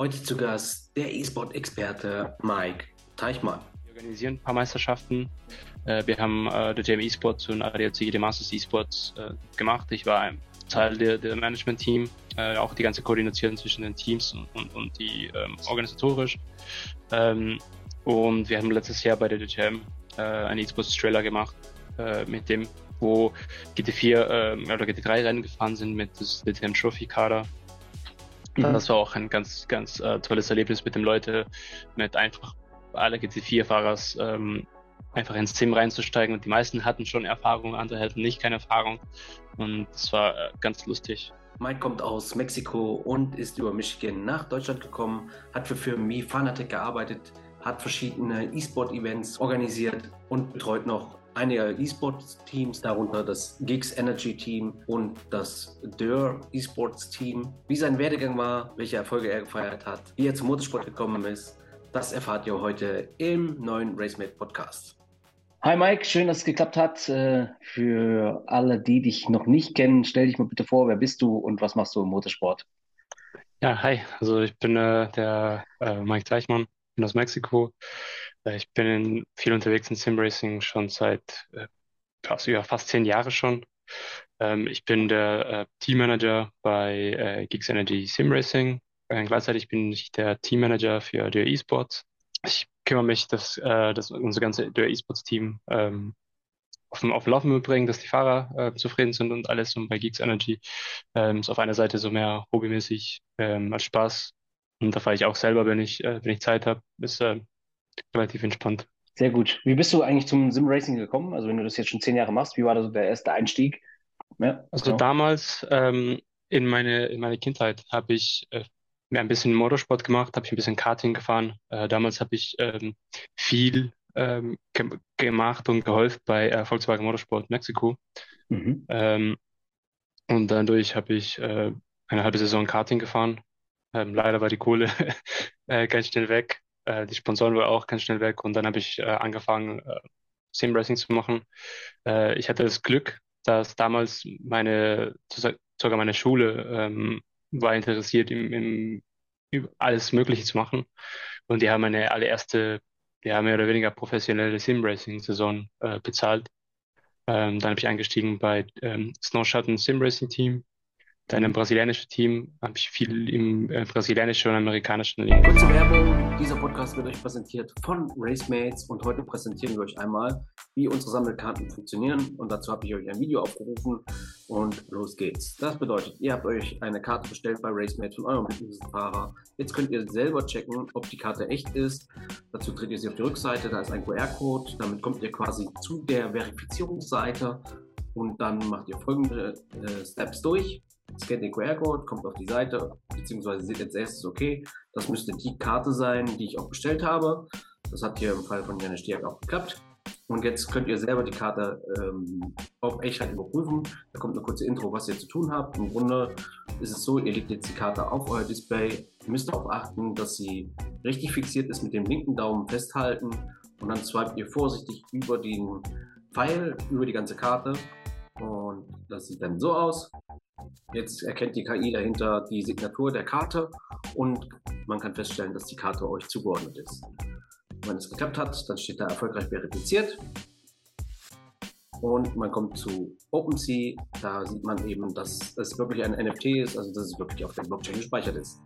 Heute zu Gast der E-Sport-Experte Mike Teichmann. Wir organisieren ein paar Meisterschaften. Äh, wir haben äh, der JM E-Sports und ADAC der Masters E-Sports äh, gemacht. Ich war Teil der, der Management-Team, auch die ganze Koordination zwischen den Teams und, und, und die ähm, organisatorisch. Ähm, und wir haben letztes Jahr bei der DJM äh, einen E-Sports-Trailer gemacht mit dem, wo GT4 äh, oder GT3 Rennen gefahren sind mit des DTM Trophy Kader Mhm. Das war auch ein ganz, ganz äh, tolles Erlebnis mit den Leuten, mit einfach alle GT4-Fahrers ähm, einfach ins Team reinzusteigen. Und die meisten hatten schon Erfahrung, andere hatten nicht keine Erfahrung. Und das war äh, ganz lustig. Mike kommt aus Mexiko und ist über Michigan nach Deutschland gekommen, hat für Firmen wie Fanatec gearbeitet, hat verschiedene E-Sport-Events organisiert und betreut noch einige E-Sports-Teams, darunter das Gigs Energy Team und das Dürr E-Sports Team. Wie sein Werdegang war, welche Erfolge er gefeiert hat, wie er zum Motorsport gekommen ist, das erfahrt ihr heute im neuen RaceMate Podcast. Hi Mike, schön, dass es geklappt hat. Äh, für alle, die dich noch nicht kennen, stell dich mal bitte vor, wer bist du und was machst du im Motorsport? Ja, hi, also ich bin äh, der äh, Mike Teichmann, bin aus Mexiko, ich bin viel unterwegs in Simracing schon seit äh, fast, ja, fast zehn Jahre schon. Ähm, ich bin der äh, Teammanager bei äh, Geeks Energy Simracing. Äh, gleichzeitig bin ich der Teammanager für der E-Sports. Ich kümmere mich, dass, äh, dass unser ganze der E-Sports-Team ähm, auf, auf Laufen bringen, dass die Fahrer äh, zufrieden sind und alles. Und bei Geeks Energy ähm, ist auf einer Seite so mehr hobbymäßig ähm, als Spaß. Und da fahre ich auch selber, wenn ich, äh, wenn ich Zeit habe, ist äh, relativ entspannt. Sehr gut. Wie bist du eigentlich zum Sim-Racing gekommen? Also wenn du das jetzt schon zehn Jahre machst, wie war da so der erste Einstieg? Ja, also genau. damals ähm, in meine in meine Kindheit habe ich äh, mir ein bisschen Motorsport gemacht, habe ich ein bisschen Karting gefahren. Äh, damals habe ich ähm, viel ähm, ge gemacht und geholfen bei äh, Volkswagen Motorsport Mexiko. Mhm. Ähm, und dadurch habe ich äh, eine halbe Saison Karting gefahren. Ähm, leider war die Kohle äh, ganz schnell weg äh, die Sponsoren waren auch ganz schnell weg und dann habe ich äh, angefangen, äh, Sim zu machen. Äh, ich hatte das Glück, dass damals meine, sogar meine Schule ähm, war interessiert, im, im, alles Mögliche zu machen. Und die haben meine allererste, ja, mehr oder weniger professionelle Sim Racing Saison äh, bezahlt. Ähm, dann habe ich eingestiegen bei ähm, Snow Shuttle Team dann im brasilianischen Team habe ich viel im äh, brasilianischen und amerikanischen Ligen. Kurze Werbung, dieser Podcast wird euch präsentiert von Racemates und heute präsentieren wir euch einmal, wie unsere Sammelkarten funktionieren und dazu habe ich euch ein Video aufgerufen und los geht's. Das bedeutet, ihr habt euch eine Karte bestellt bei Racemates von eurem Fahrer. Jetzt könnt ihr selber checken, ob die Karte echt ist. Dazu dreht ihr sie auf die Rückseite, da ist ein QR-Code, damit kommt ihr quasi zu der Verifizierungsseite und dann macht ihr folgende äh, Steps durch scannt den QR-Code, kommt auf die Seite, beziehungsweise seht jetzt erstes, okay, das müsste die Karte sein, die ich auch bestellt habe. Das hat hier im Fall von Janis Stierk auch geklappt. Und jetzt könnt ihr selber die Karte ähm, auf Echtheit überprüfen. Da kommt eine kurze Intro, was ihr zu tun habt. Im Grunde ist es so, ihr legt jetzt die Karte auf euer Display. Ihr müsst darauf achten, dass sie richtig fixiert ist mit dem linken Daumen festhalten. Und dann swipet ihr vorsichtig über den Pfeil, über die ganze Karte. Und das sieht dann so aus. Jetzt erkennt die KI dahinter die Signatur der Karte und man kann feststellen, dass die Karte euch zugeordnet ist. Wenn es geklappt hat, dann steht da erfolgreich verifiziert. Und man kommt zu OpenSea, da sieht man eben, dass es wirklich ein NFT ist, also dass es wirklich auf der Blockchain gespeichert ist.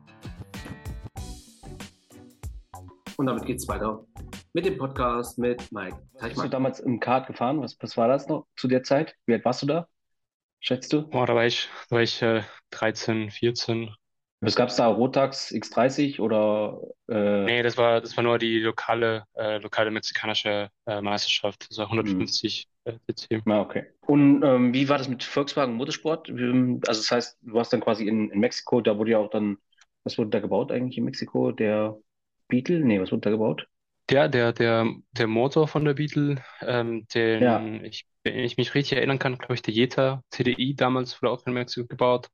Und damit geht es weiter mit dem Podcast mit Mike Teichmann. Bist du damals im Kart gefahren? Was, was war das noch zu der Zeit? Wie alt warst du da? Schätzt du? Oh, da war ich, da war ich äh, 13, 14. Was gab es da? Rotax X30 oder? Äh... Nee, das war, das war nur die lokale, äh, lokale mexikanische äh, Meisterschaft. Das war 150 mhm. äh, Ah, okay. Und ähm, wie war das mit Volkswagen Motorsport? Also das heißt, du warst dann quasi in, in Mexiko, da wurde ja auch dann, was wurde da gebaut eigentlich in Mexiko? Der Beetle? Nee, was wurde da gebaut? Ja, der, der, der Motor von der Beetle, ähm, den ja. ich wenn ich mich richtig erinnern kann, glaube ich, der Jeta CDI damals wurde auch in Mexiko gebaut.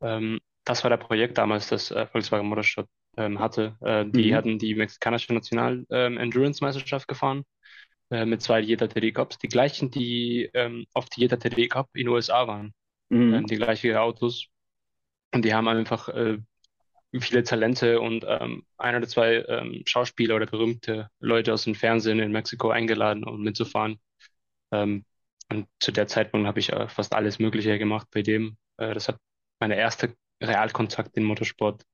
Ähm, das war der Projekt damals, das äh, Volkswagen Motorsport ähm, hatte. Äh, die mhm. hatten die mexikanische National ähm, Endurance Meisterschaft gefahren äh, mit zwei Jeta TD Cups, die gleichen, die ähm, auf die Jeta TD Cup in den USA waren. Mhm. Ähm, die gleichen Autos. Und die haben einfach äh, viele Talente und ähm, ein oder zwei ähm, Schauspieler oder berühmte Leute aus dem Fernsehen in Mexiko eingeladen, um mitzufahren. Ähm, und zu der Zeitpunkt habe ich äh, fast alles Mögliche gemacht bei dem. Äh, das hat meine erste Realkontakt in Motorsport.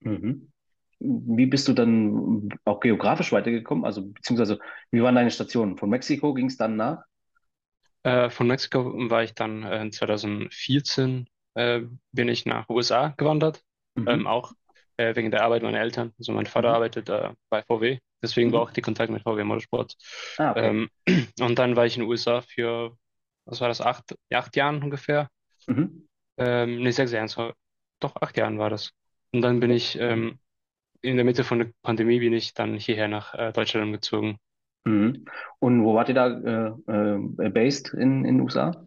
Mhm. Wie bist du dann auch geografisch weitergekommen? Also, beziehungsweise, wie waren deine Stationen? Von Mexiko ging es dann nach? Äh, von Mexiko war ich dann äh, 2014 äh, bin ich nach USA gewandert, Mhm. ähm, auch äh, wegen der Arbeit meiner Eltern. Also mein Vater Mhm. arbeitet äh, bei VW, deswegen war Mhm. auch die Kontakt mit VW Motorsport. Ah, okay. Ähm, und dann war ich in den USA für, was war das, acht, acht Jahren ungefähr. Mhm. Ähm, nee, sechs Jahren, doch acht Jahren war das. Und dann bin ich ähm, in der Mitte von der Pandemie bin ich dann hierher nach äh, Deutschland umgezogen. Mhm. Und wo wart ihr da äh, äh, based in, in den USA?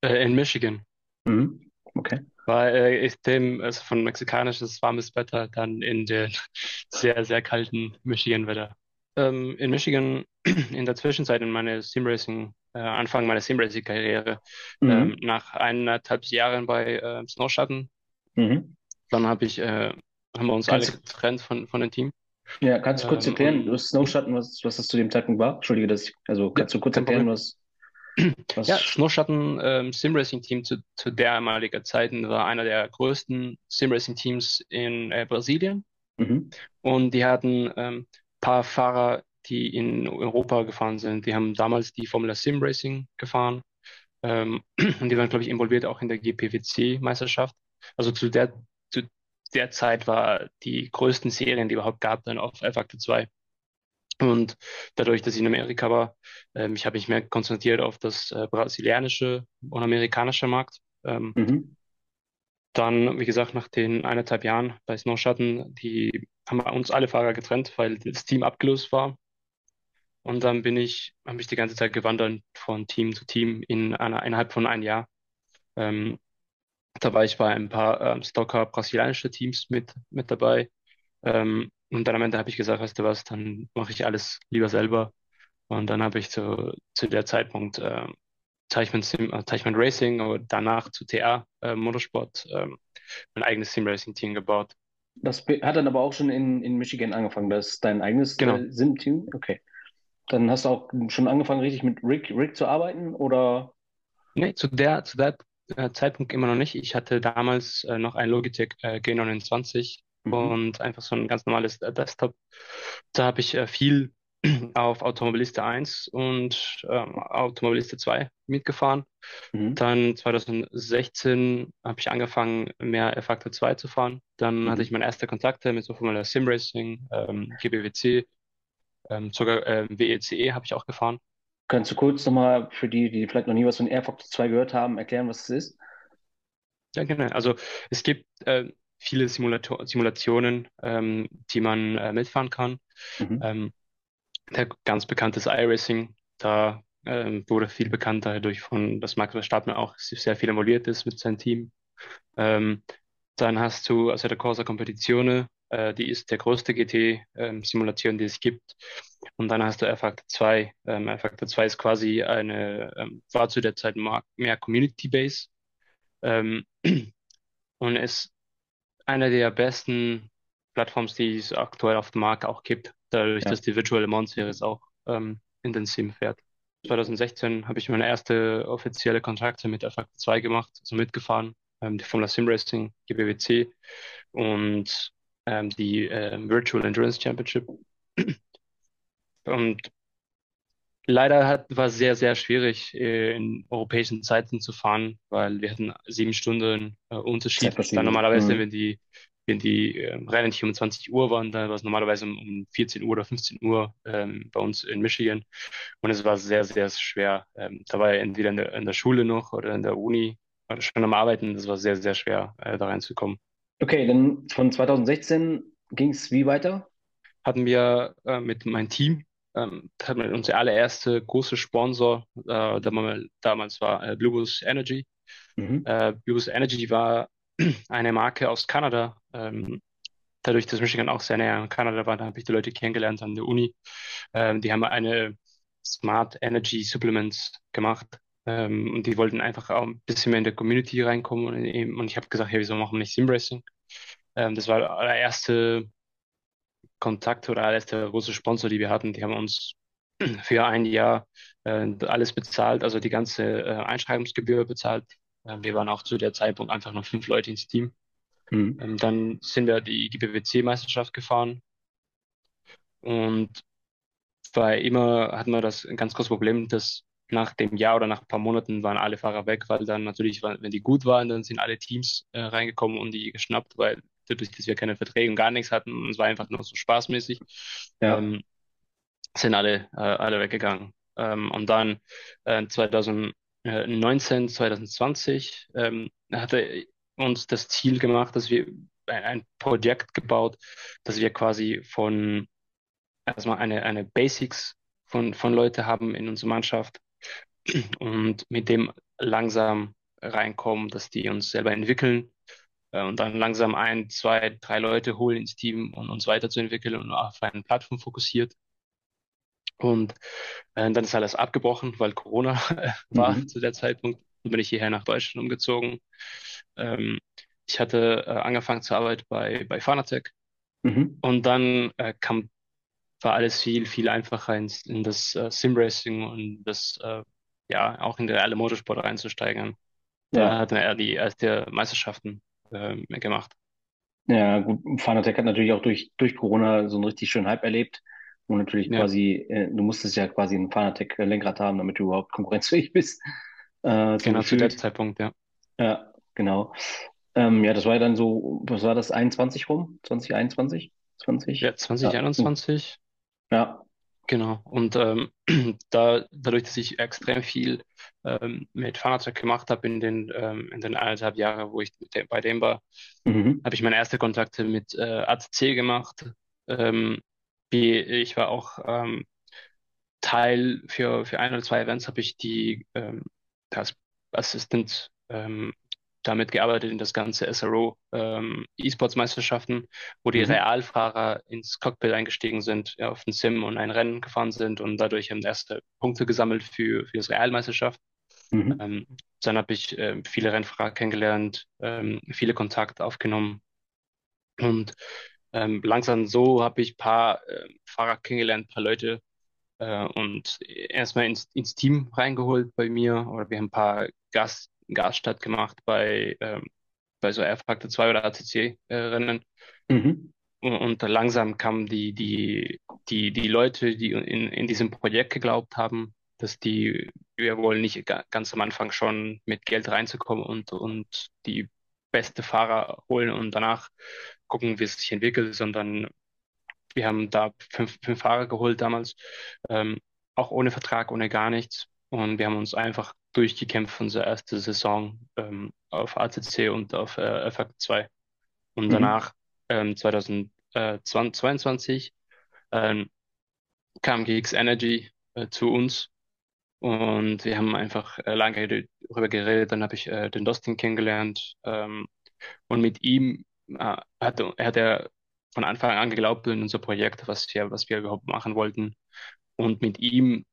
Äh, in Michigan. Mhm. Okay. War äh, extrem, also von mexikanisches warmes Wetter dann in den sehr, sehr kalten Michigan-Wetter. Ähm, in Michigan in der Zwischenzeit in meine Simracing, äh, Anfang meiner Simracing-Karriere, ähm, Mhm. nach eineinhalb Jahren bei äh, Snowschatten, Mhm. dann habe ich, äh, haben wir uns alle Kannst, getrennt von, von dem Team. ja, kannst du kurz Ähm, erklären, und du hast Snowschatten, was, was das zu dem Zeitpunkt war? Entschuldige, dass ich, also ja, kannst du kurz erklären, Problem. was, Ja, was, Snowschatten ähm, Simracing-Team zu, zu dermaliger Zeiten war einer der größten Simracing-Teams in äh, Brasilien. mhm. Und die hatten ähm, paar Fahrer, die in Europa gefahren sind. Die haben damals die Formula Sim Racing gefahren. Ähm, und die waren, glaube ich, involviert auch in der GPWC-Meisterschaft. Also zu der, zu der Zeit war die größten Serien, die überhaupt gab, dann auf F-Akte 2. Und dadurch, dass ich in Amerika war, ähm, ich habe mich mehr konzentriert auf das äh, brasilianische und amerikanische Markt. Ähm, Mhm. dann, wie gesagt, nach den eineinhalb Jahren bei Snowschatten, die haben uns alle Fahrer getrennt, weil das Team abgelöst war. Und dann bin ich, habe ich die ganze Zeit gewandert von Team zu Team in einer, innerhalb von einem Jahr. Ähm, da war ich bei ein paar ähm, Stocker brasilianische Teams mit, mit dabei. Ähm, und dann am Ende habe ich gesagt, weißt du was, dann mache ich alles lieber selber. Und dann habe ich zu, zu der Zeitpunkt äh, Teichmann, Sim, äh, Teichmann Racing oder danach zu TA äh, Motorsport ähm, mein eigenes Sim-Racing-Team gebaut. Das hat dann aber auch schon in, in Michigan angefangen. Das ist dein eigenes Genau. äh, Sim-Team? Okay. Dann hast du auch schon angefangen, richtig mit Rick, Rick zu arbeiten, oder? Nee, zu der, zu der äh, Zeitpunkt immer noch nicht. Ich hatte damals äh, noch ein Logitech äh, G29 Mhm. und einfach so ein ganz normales äh, Desktop. Da habe ich äh, viel auf Automobiliste 1 und ähm, Automobiliste 2 mitgefahren. Mhm. Dann 2016 habe ich angefangen, mehr F-Factor 2 zu fahren. Dann hatte Mhm. ich meine erste Kontakte mit so Formula Sim Racing, ähm, GBWC, ähm, sogar ähm, WECE habe ich auch gefahren. Kannst du kurz nochmal für die, die vielleicht noch nie was von Air Factor 2 gehört haben, erklären, was es ist? Ja, genau. Also es gibt äh, viele Simulator Simulationen, ähm, die man äh, mitfahren kann. Mhm. Ähm, der ganz bekannte ist iRacing. Da ähm, wurde viel bekannter dadurch von, dass Max Verstappen auch sehr viel involviert ist mit seinem Team. Ähm, dann hast du also der Corsa Competizione, äh, die ist der größte GT-Simulation, die es gibt. Und dann hast du R-Factor 2. Ähm, R-Factor 2 ist quasi eine, ähm, war zu der Zeit mehr Community-Base ähm, und ist einer der besten Plattforms, die es aktuell auf dem Markt auch gibt, dadurch, Ja. dass die Virtual Mans Series auch ähm, in den Sim fährt. 2016 habe ich meine erste offizielle Kontrakte mit R-Factor 2 gemacht, also mitgefahren, ähm, die Formula Sim Racing, GBWC und ähm, die ähm, Virtual Endurance Championship. Und leider hat, war es sehr, sehr schwierig, äh, in europäischen Zeiten zu fahren, weil wir hatten sieben Stunden äh, Unterschied. Dann normalerweise, Mhm. wenn die, wenn die ähm, Rennen nicht um 20 Uhr waren, dann war es normalerweise um, um 14 Uhr oder 15 Uhr ähm, bei uns in Michigan. Und es war sehr, sehr schwer. Ähm, da war ich entweder in der, in der Schule noch oder in der Uni oder schon am Arbeiten. Das war sehr, sehr schwer, äh, da reinzukommen. Okay, dann von 2016 ging es wie weiter? hatten wir äh, mit meinem Team, ähm, unsere allererste große Sponsor, äh, damals, war äh, Bluebus Energy. Mhm. Äh, Bluebus Energy war eine Marke aus Kanada. Ähm, dadurch, dass Michigan auch sehr näher an Kanada war, da habe ich die Leute kennengelernt an der Uni. Ähm, die haben eine Smart Energy Supplements gemacht. Ähm, und die wollten einfach auch ein bisschen mehr in der Community reinkommen. Und, eben- und ich habe gesagt, hey, wieso machen wir nicht Sim Racing? Ähm, das war der erste Kontakt oder der erste große Sponsor, die wir hatten. Die haben uns für ein Jahr äh, alles bezahlt, also die ganze äh, Einschreibungsgebühr bezahlt. Äh, wir waren auch zu der Zeitpunkt einfach nur fünf Leute ins Team. Mhm. Ähm, dann sind wir die, die BWC-Meisterschaft gefahren und war immer hatten wir das ganz großes Problem, dass nach dem Jahr oder nach ein paar Monaten waren alle Fahrer weg, weil dann natürlich, wenn die gut waren, dann sind alle Teams äh, reingekommen und die geschnappt, weil dadurch, dass wir keine Verträge und gar nichts hatten, und es war einfach nur so spaßmäßig, ja. ähm, sind alle, äh, alle weggegangen. Ähm, und dann äh, 2019, 2020 ähm, hatte uns das Ziel gemacht, dass wir ein, ein Projekt gebaut, dass wir quasi von erstmal eine, eine Basics von, von Leute haben in unserer Mannschaft und mit dem langsam reinkommen, dass die uns selber entwickeln und dann langsam ein, zwei, drei Leute holen ins Team und uns weiterzuentwickeln und auf eine Plattform fokussiert. Und äh, dann ist alles abgebrochen, weil Corona war mhm. zu der Zeitpunkt. Dann bin ich hierher nach Deutschland umgezogen. Ähm, ich hatte äh, angefangen zu arbeiten bei, bei Fanatec. Mhm. Und dann äh, kam, war alles viel, viel einfacher ins, in das äh, Sim-Racing und das, äh, ja, auch in der reale Motorsport reinzusteigen. Ja. Da hatten wir die erste Meisterschaften äh, gemacht. Ja, gut, Fanatec hat natürlich auch durch, durch Corona so einen richtig schönen Hype erlebt. Und natürlich ja. quasi, äh, du musstest ja quasi ein Fanatec-Lenkrad haben, damit du überhaupt konkurrenzfähig bist. Äh, genau, zu dem Zeitpunkt, ja. Ja, genau. Ähm, ja, das war ja dann so, was war das, 21 rum? 2021? 20? Ja, 2021. Ja. Genau. Und ähm, da, dadurch, dass ich extrem viel ähm, mit Fanatec gemacht habe in den, ähm, in den eineinhalb Jahren, wo ich dem, bei dem war, mhm. habe ich meine ersten Kontakte mit äh, ACC gemacht. Ähm, wie, ich war auch ähm, Teil für, für ein oder zwei Events, habe ich die ähm, als Assistant ähm, damit gearbeitet in das ganze SRO ähm, E-Sports-Meisterschaften, wo die mhm. Realfahrer ins Cockpit eingestiegen sind, ja, auf den Sim und ein Rennen gefahren sind und dadurch haben erste Punkte gesammelt für, für das Realmeisterschaft. Mhm. Ähm, dann habe ich äh, viele Rennfahrer kennengelernt, ähm, viele Kontakte aufgenommen und ähm, langsam so habe ich paar äh, Fahrer kennengelernt, paar Leute äh, und erstmal ins, ins Team reingeholt bei mir oder wir haben ein paar Gast Gaststadt gemacht bei, ähm, bei so R-Factor 2 oder ACC-Rennen. Mhm. Und, und langsam kamen die, die, die, die Leute, die in, in diesem Projekt geglaubt haben, dass die, wir wollen nicht ganz am Anfang schon mit Geld reinzukommen und, und die beste Fahrer holen und danach gucken, wie es sich entwickelt, sondern wir haben da fünf, fünf Fahrer geholt damals, ähm, auch ohne Vertrag, ohne gar nichts. Und wir haben uns einfach durchgekämpft, unsere erste Saison ähm, auf ACC und auf äh, FAC 2. Und mhm. danach, ähm, 2022, ähm, kam GX Energy äh, zu uns und wir haben einfach äh, lange darüber geredet. Dann habe ich äh, den Dustin kennengelernt ähm, und mit ihm äh, hat, hat er von Anfang an geglaubt in unser Projekt, was wir, was wir überhaupt machen wollten. Und mit ihm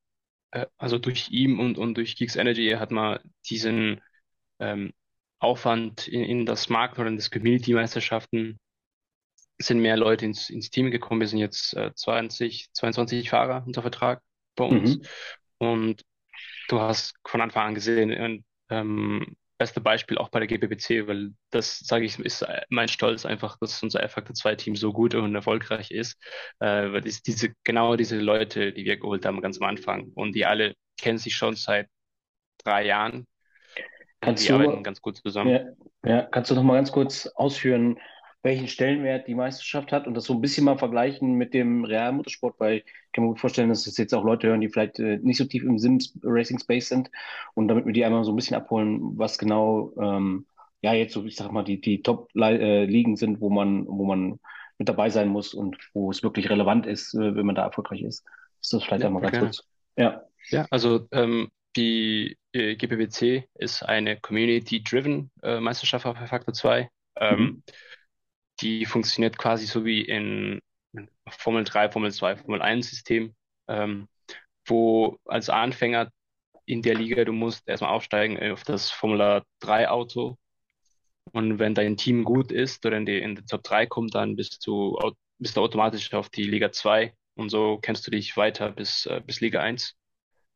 äh, also durch ihn und, und durch Geeks Energy hat man diesen ähm, Aufwand in, in das Markt oder in das Community-Meisterschaften sind mehr Leute ins, ins Team gekommen. Wir sind jetzt äh, 20, 22 Fahrer unter Vertrag bei uns. Mhm. Und du hast von Anfang an gesehen, ähm, beste Beispiel auch bei der GBBC, weil das, sage ich, ist mein Stolz einfach, dass unser F-Factor 2 Team so gut und erfolgreich ist, äh, weil das, diese, genau diese Leute, die wir geholt haben ganz am Anfang und die alle kennen sich schon seit drei Jahren. Kannst die du, arbeiten ganz gut zusammen. Ja, ja, kannst du noch mal ganz kurz ausführen, welchen Stellenwert die Meisterschaft hat und das so ein bisschen mal vergleichen mit dem Realmotorsport, weil ich kann mir gut vorstellen, dass es jetzt auch Leute hören, die vielleicht äh, nicht so tief im Sim-Racing-Space sind und damit wir die einmal so ein bisschen abholen, was genau, ähm, ja, jetzt so, ich sag mal, die, die Top-Ligen sind, wo man, wo man mit dabei sein muss und wo es wirklich relevant ist, äh, wenn man da erfolgreich ist. Ist das vielleicht ja, einmal ganz gerne. kurz? Ja. Ja, also ähm, die äh, GPWC ist eine Community-driven äh, Meisterschaft auf Faktor 2. Ähm, mhm die funktioniert quasi so wie in Formel 3, Formel 2, Formel 1 System, ähm, wo als Anfänger in der Liga du musst erstmal aufsteigen auf das Formel 3 Auto Und wenn dein Team gut ist oder in die, in die Top 3 kommt, dann bist du, bist du automatisch auf die Liga 2 und so kennst du dich weiter bis, äh, bis Liga 1.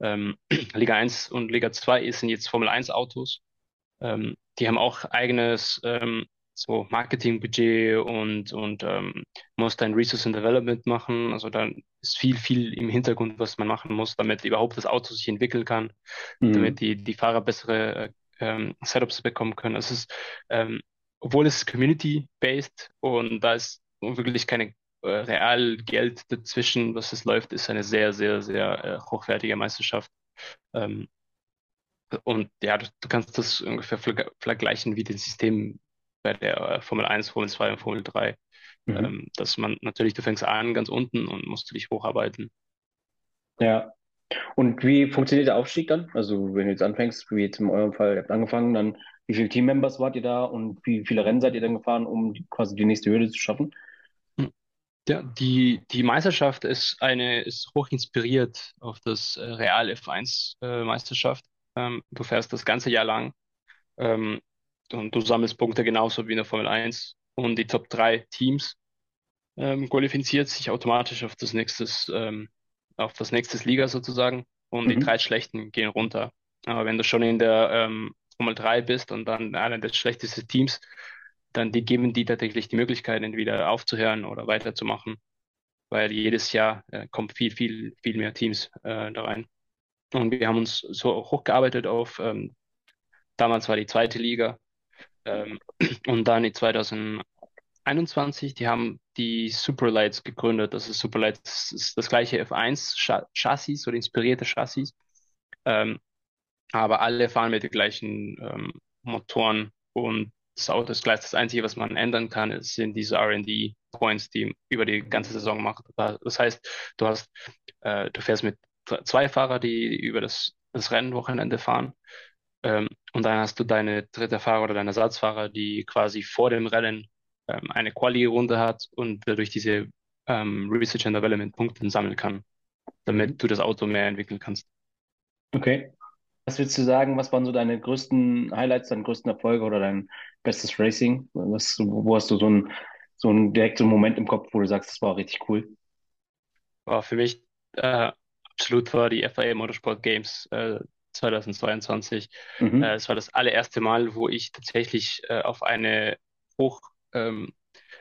Ähm, Liga 1 und Liga 2 sind jetzt Formel 1 Autos. Ähm, die haben auch eigenes ähm, so Marketingbudget und, und ähm, muss dann Research and Development machen. Also dann ist viel, viel im Hintergrund, was man machen muss, damit überhaupt das Auto sich entwickeln kann, mhm. damit die, die Fahrer bessere äh, ähm, Setups bekommen können. Es ist, ähm, obwohl es Community-based und da ist wirklich keine äh, real Geld dazwischen, was es läuft, ist eine sehr, sehr, sehr äh, hochwertige Meisterschaft. Ähm, und ja, du, du, kannst das ungefähr vergleichen wie das System bei der äh, Formel 1, Formel 2 und Formel 3. Mhm. Ähm, dass man natürlich, du fängst an ganz unten und musst dich hocharbeiten. Ja. Und wie funktioniert der Aufstieg dann? Also, wenn du jetzt anfängst, wie jetzt in eurem Fall, ihr habt angefangen, dann wie viele Teammembers wart ihr da und wie viele Rennen seid ihr dann gefahren, um quasi die nächste Hürde zu schaffen? Hm. Ja, die, die Meisterschaft ist eine, ist hoch inspiriert auf das äh, Real F1 äh, Meisterschaft. Ähm, du fährst das ganze Jahr lang. Ähm, und du sammelst Punkte genauso wie in der Formel 1 und die Top 3 Teams ähm, qualifiziert sich automatisch auf das nächstes, ähm, auf das nächste Liga sozusagen und mhm. die drei schlechten gehen runter. Aber wenn du schon in der ähm, Formel 3 bist und dann einer der schlechtesten Teams, dann die geben die tatsächlich die Möglichkeit, entweder aufzuhören oder weiterzumachen, weil jedes Jahr äh, kommt viel, viel, viel mehr Teams äh, da rein. Und wir haben uns so hochgearbeitet auf, ähm, damals war die zweite Liga, ähm, und dann in 2021, die haben die Superlights gegründet. Das ist Superlights, ist das gleiche F1-Chassis oder inspirierte Chassis. Ähm, aber alle fahren mit den gleichen ähm, Motoren und das Auto ist gleich. Das Einzige, was man ändern kann, sind diese R&D-Points, die über die ganze Saison macht. Das heißt, du hast, äh, du fährst mit zwei Fahrer, die über das, das Rennwochenende fahren ähm, und dann hast du deine dritte Fahrer oder deine Ersatzfahrer, die quasi vor dem Rennen ähm, eine Quali-Runde hat und dadurch diese ähm, Research and Development Punkte sammeln kann, damit mhm. du das Auto mehr entwickeln kannst. Okay. Was willst du sagen? Was waren so deine größten Highlights, deine größten Erfolge oder dein bestes Racing? Was, wo hast du so ein, so direkten Moment im Kopf, wo du sagst, das war richtig cool? War für mich äh, absolut war die FIA Motorsport Games äh, 2022. Mhm. Äh, es war das allererste Mal, wo ich tatsächlich äh, auf eine hoch ähm,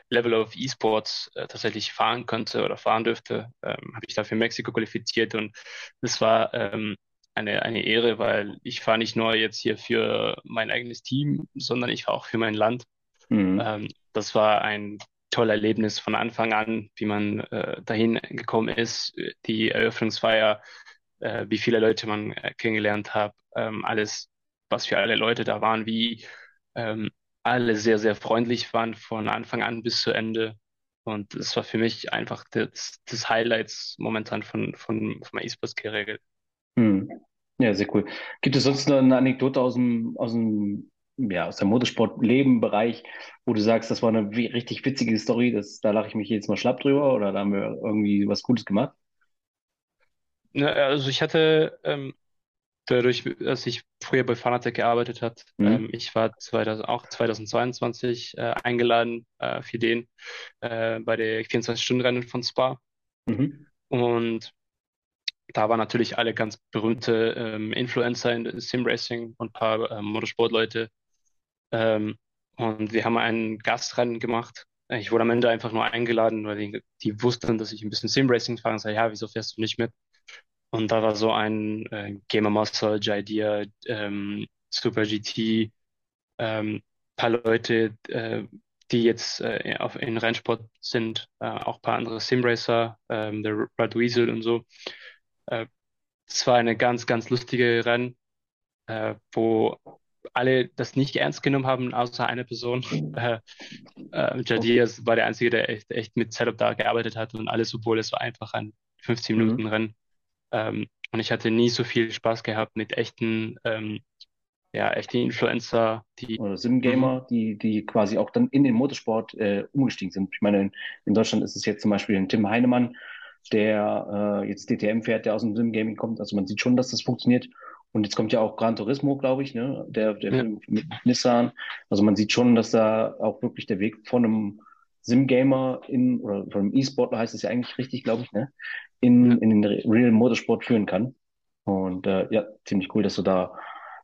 Level of E-Sports äh, tatsächlich fahren könnte oder fahren dürfte. Ähm, habe ich dafür Mexiko qualifiziert und das war ähm, eine, eine Ehre, weil ich fahre nicht nur jetzt hier für mein eigenes Team, sondern ich fahre auch für mein Land. Mhm. Ähm, das war ein tolles Erlebnis von Anfang an, wie man äh, dahin gekommen ist. Die Eröffnungsfeier äh, wie viele Leute man äh, kennengelernt hat, ähm, alles, was für alle Leute da waren, wie ähm, alle sehr, sehr freundlich waren von Anfang an bis zu Ende. Und das war für mich einfach das, das Highlights momentan von, von, von meiner E-Sports-Karriere. Hm. Ja, sehr cool. Gibt es sonst noch eine Anekdote aus dem, aus dem, ja, aus dem Motorsport-Leben-Bereich, wo du sagst, das war eine richtig witzige Story, das, da lache ich mich jetzt mal schlapp drüber oder da haben wir irgendwie was Gutes gemacht? Also ich hatte ähm, dadurch, dass ich früher bei Fanatec gearbeitet hat, mhm. ähm, ich war 2000, auch 2022 äh, eingeladen äh, für den äh, bei der 24-Stunden-Rennen von Spa. Mhm. Und da waren natürlich alle ganz berühmte ähm, Influencer in Sim-Racing und ein paar ähm, Motorsportleute. Ähm, und wir haben ein Gastrennen gemacht. Ich wurde am Ende einfach nur eingeladen, weil die, die wussten, dass ich ein bisschen Sim-Racing fahre und sage, ja, wieso fährst du nicht mit? Und da war so ein äh, Gamer Master, JIDEA, ähm, Super GT, ähm, paar Leute, äh, die jetzt äh, auf, in Rennsport sind, äh, auch paar andere Simracer, ähm, der Brad Weasel und so. Äh, es war eine ganz, ganz lustige Rennen, äh, wo alle das nicht ernst genommen haben, außer eine Person. Äh, äh, Jadias war der Einzige, der echt, echt mit Setup da gearbeitet hat und alles, obwohl es war einfach ein 15 Minuten mhm. Rennen. Ähm, und ich hatte nie so viel Spaß gehabt mit echten, ähm, ja, echten Influencer, die. Oder Sim-Gamer, mhm. die, die quasi auch dann in den Motorsport äh, umgestiegen sind. Ich meine, in, in, Deutschland ist es jetzt zum Beispiel ein Tim Heinemann, der äh, jetzt DTM fährt, der aus dem Sim-Gaming kommt. Also man sieht schon, dass das funktioniert. Und jetzt kommt ja auch Gran Turismo, glaube ich, ne? Der, der ja. mit Nissan. Also man sieht schon, dass da auch wirklich der Weg von einem Sim-Gamer in, oder von einem E-Sportler heißt es ja eigentlich richtig, glaube ich, ne? In, in den Real Motorsport führen kann. Und äh, ja, ziemlich cool, dass du da,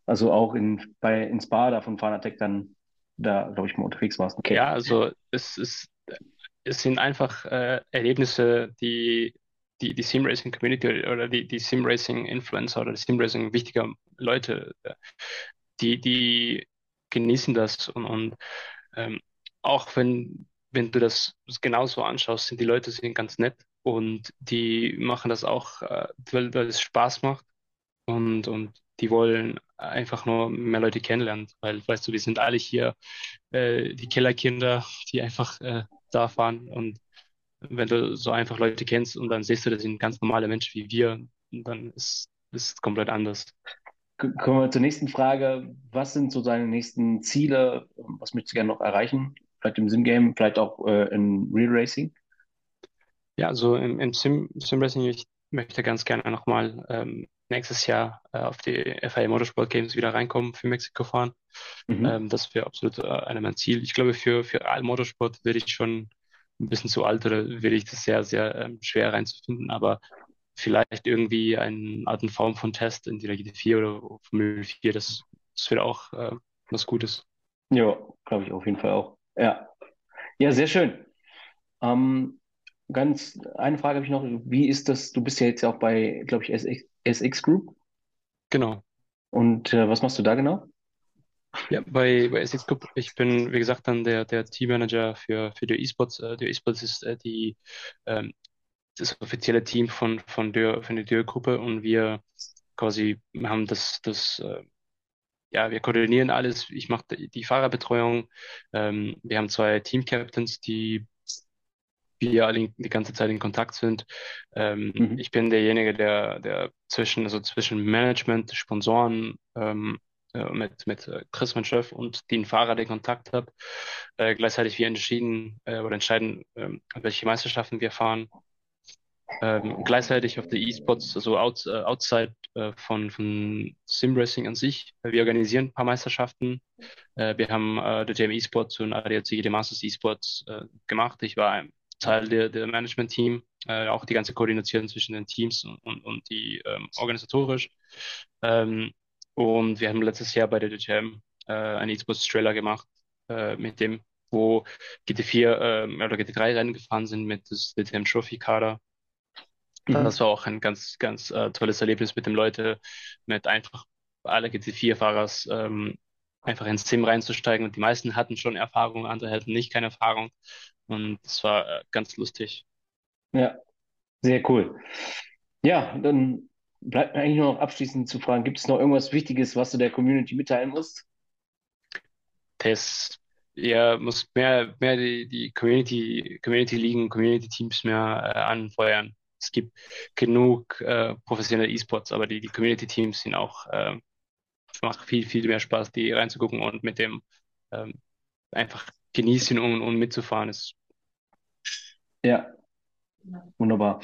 also auch in, bei, in Spa da von Fanatec dann da, glaube ich, mal unterwegs warst. Okay. Ja, also es ist, es sind einfach äh, Erlebnisse, die die, die Sim-Racing Community oder die, die Sim-Racing Influencer oder die Sim-Racing wichtiger Leute, äh, die, die genießen das und, und ähm, auch wenn, wenn du das genauso anschaust, sind die Leute sind ganz nett und die machen das auch, äh, weil, weil es Spaß macht und, und die wollen einfach nur mehr Leute kennenlernen, weil, weißt du, wir sind alle hier äh, die Kellerkinder, die einfach äh, da fahren und wenn du so einfach Leute kennst und dann siehst du, das sind ganz normale Menschen wie wir, dann ist es komplett anders. Kommen wir zur nächsten Frage. Was sind so deine nächsten Ziele? Was möchtest du gerne noch erreichen? Vielleicht im Sim-Game, vielleicht auch äh, in Real Racing? Ja, also im, im Sim, Sim Racing, ich möchte ganz gerne nochmal ähm, nächstes Jahr äh, auf die FIA Motorsport Games wieder reinkommen für Mexiko fahren. Mhm. Ähm, das wäre absolut äh, einer meiner Ziele. Ich glaube, für, für Real Motorsport würde ich schon ein bisschen zu alt oder würde ich das sehr, sehr ähm, schwer reinzufinden, aber vielleicht irgendwie eine Art und Form von Test in der GT4 oder Formel 4, das, das wäre auch äh, was Gutes. Ja, glaube ich auf jeden Fall auch. Ja, ja, sehr schön. Ähm, ganz eine Frage habe ich noch. Wie ist das? Du bist ja jetzt auch bei, glaube ich, SX, SX Group. Genau. Und äh, was machst du da genau? Ja, bei, bei SX Group, ich bin, wie gesagt, dann der, der Teammanager für, für die E-Sports. Äh, die E-Sports ist äh, die, ähm, das offizielle Team von, von der, von der Dürr-Gruppe und wir quasi haben das, das äh, ja, wir koordinieren alles. Ich mache die, Fahrerbetreuung. Ähm, wir haben zwei Team-Captains, die wir alle die ganze Zeit in Kontakt sind. Ähm, mhm. Ich bin derjenige, der, der zwischen, also zwischen Management, Sponsoren, ähm, äh, mit, mit äh, Chris, mein Chef, und den Fahrer, den Kontakt habe. Äh, gleichzeitig wir entschieden äh, oder entscheiden, ähm, welche Meisterschaften wir fahren. Ähm, gleichzeitig auf der E-Sports, also out, äh, outside äh, von, von Sim-Racing an sich. Wir organisieren ein paar Meisterschaften. Äh, wir haben äh, der JM E-Sports und ADAC, der Masters E-Sports äh, gemacht. Ich war Teil der, der Management-Team, äh, auch die ganze Koordination zwischen den Teams und, und, die ähm, organisatorisch. Ähm, und wir haben letztes Jahr bei der DJM äh, einen E-Sports-Trailer gemacht, äh, mit dem, wo GT4 äh, oder GT3-Rennen gefahren sind mit das DTM Trophy-Kader. Mhm. Das war auch ein ganz, ganz äh, tolles Erlebnis mit den Leuten, mit einfach alle GT4-Fahrers ähm, einfach ins Sim reinzusteigen. Und die meisten hatten schon Erfahrung, andere hatten nicht keine Erfahrung. Und das war äh, ganz lustig. Ja, sehr cool. Ja, dann bleibt mir eigentlich nur noch abschließend zu fragen, gibt es noch irgendwas Wichtiges, was du der Community mitteilen musst? Das ja, muss mehr, mehr die, die Community, Community Ligen, Community Teams mehr äh, anfeuern. Es gibt genug äh, professionelle E-Sports, aber die, die Community Teams sind auch, äh, macht viel, viel mehr Spaß, die reinzugucken und mit dem ähm, einfach genießen und, und mitzufahren ist. Ja, wunderbar.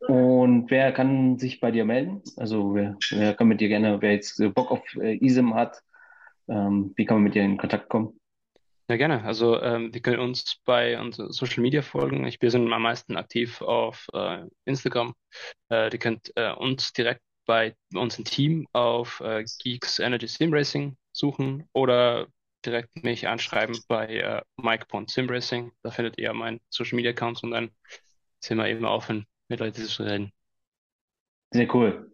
Und wer kann sich bei dir melden? Also wer, wer kann mit dir gerne, wer jetzt Bock auf äh, ISIM hat, ähm, wie kann man mit dir in Kontakt kommen? Ja, gerne. Also ähm, die können uns bei unseren Social Media folgen. Ich, wir sind am meisten aktiv auf äh, Instagram. Äh, die könnt äh, uns direkt bei unserem Team auf äh, Geeks Energy Sim Racing suchen oder direkt mich anschreiben bei äh, Mike.simracing. Da findet ihr meinen Social Media Accounts und dann sind wir eben offen mit Leuten zu reden. Sehr cool.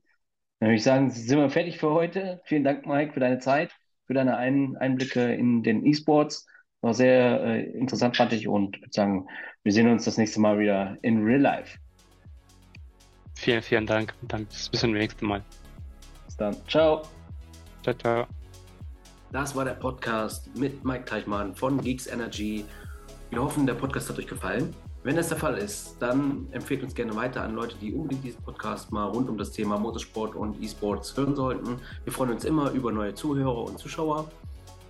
Dann würde ich sagen, sind wir fertig für heute. Vielen Dank, Mike, für deine Zeit, für deine Ein Einblicke in den E-Sports. War sehr äh, interessant, fand ich. Und würde sagen, wir sehen uns das nächste Mal wieder in Real Life. Vielen, vielen Dank. Und dann bis zum nächsten Mal. Bis dann. Ciao. Ciao, ciao. Das war der Podcast mit Mike Teichmann von Geeks Energy. Wir hoffen, der Podcast hat euch gefallen. Wenn das der Fall ist, dann empfehlt uns gerne weiter an Leute, die unbedingt diesen Podcast mal rund um das Thema Motorsport und E-Sports hören sollten. Wir freuen uns immer über neue Zuhörer und Zuschauer.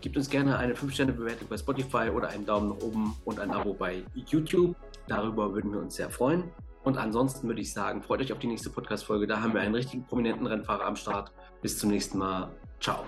Gebt uns gerne eine 5-Sterne-Bewertung bei Spotify oder einen Daumen nach oben und ein Abo bei YouTube. Darüber würden wir uns sehr freuen. Und ansonsten würde ich sagen, freut euch auf die nächste Podcast-Folge. Da haben wir einen richtigen prominenten Rennfahrer am Start. Bis zum nächsten Mal. Ciao.